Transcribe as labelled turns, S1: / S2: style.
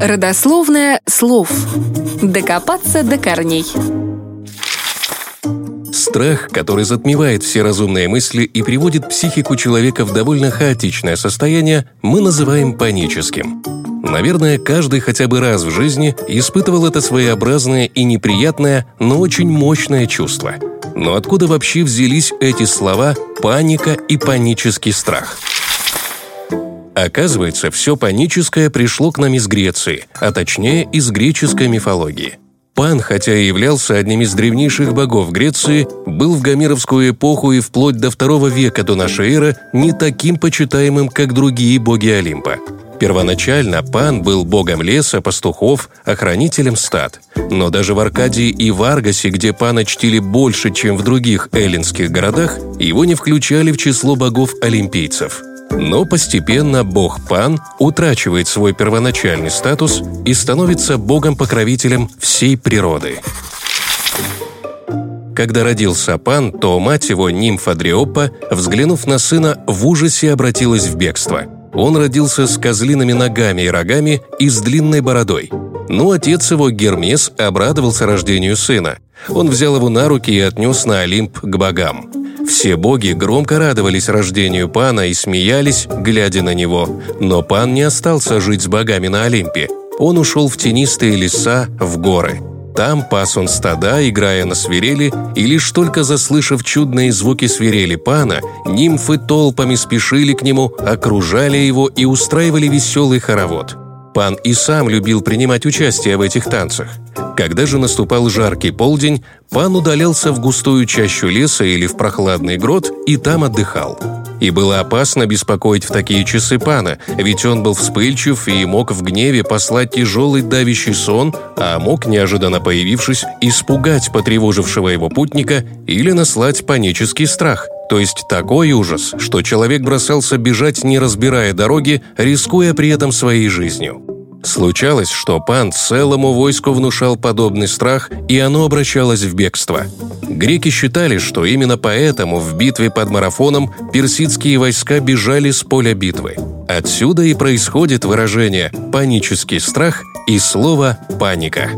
S1: Родословное слов. Докопаться до корней.
S2: Страх, который затмевает все разумные мысли и приводит психику человека в довольно хаотичное состояние, мы называем паническим. Наверное, каждый хотя бы раз в жизни испытывал это своеобразное и неприятное, но очень мощное чувство. Но откуда вообще взялись эти слова «паника» и «панический страх»? Оказывается, все паническое пришло к нам из Греции, а точнее из греческой мифологии. Пан, хотя и являлся одним из древнейших богов Греции, был в гомеровскую эпоху и вплоть до второго века до нашей эры не таким почитаемым, как другие боги Олимпа. Первоначально Пан был богом леса, пастухов, охранителем стад. Но даже в Аркадии и Варгасе, где Пана чтили больше, чем в других эллинских городах, его не включали в число богов-олимпийцев – но постепенно бог Пан утрачивает свой первоначальный статус и становится богом-покровителем всей природы. Когда родился Пан, то мать его, нимфа Дриопа, взглянув на сына, в ужасе обратилась в бегство. Он родился с козлиными ногами и рогами и с длинной бородой. Но отец его, Гермес, обрадовался рождению сына. Он взял его на руки и отнес на Олимп к богам. Все боги громко радовались рождению Пана и смеялись, глядя на него. Но Пан не остался жить с богами на Олимпе. Он ушел в тенистые леса, в горы. Там пас он стада, играя на свирели, и лишь только заслышав чудные звуки свирели пана, нимфы толпами спешили к нему, окружали его и устраивали веселый хоровод. Пан и сам любил принимать участие в этих танцах. Когда же наступал жаркий полдень, пан удалялся в густую чащу леса или в прохладный грот и там отдыхал. И было опасно беспокоить в такие часы пана, ведь он был вспыльчив и мог в гневе послать тяжелый давящий сон, а мог, неожиданно появившись, испугать потревожившего его путника или наслать панический страх, то есть такой ужас, что человек бросался бежать, не разбирая дороги, рискуя при этом своей жизнью. Случалось, что пан целому войску внушал подобный страх, и оно обращалось в бегство. Греки считали, что именно поэтому в битве под марафоном персидские войска бежали с поля битвы. Отсюда и происходит выражение «панический страх» и слово «паника».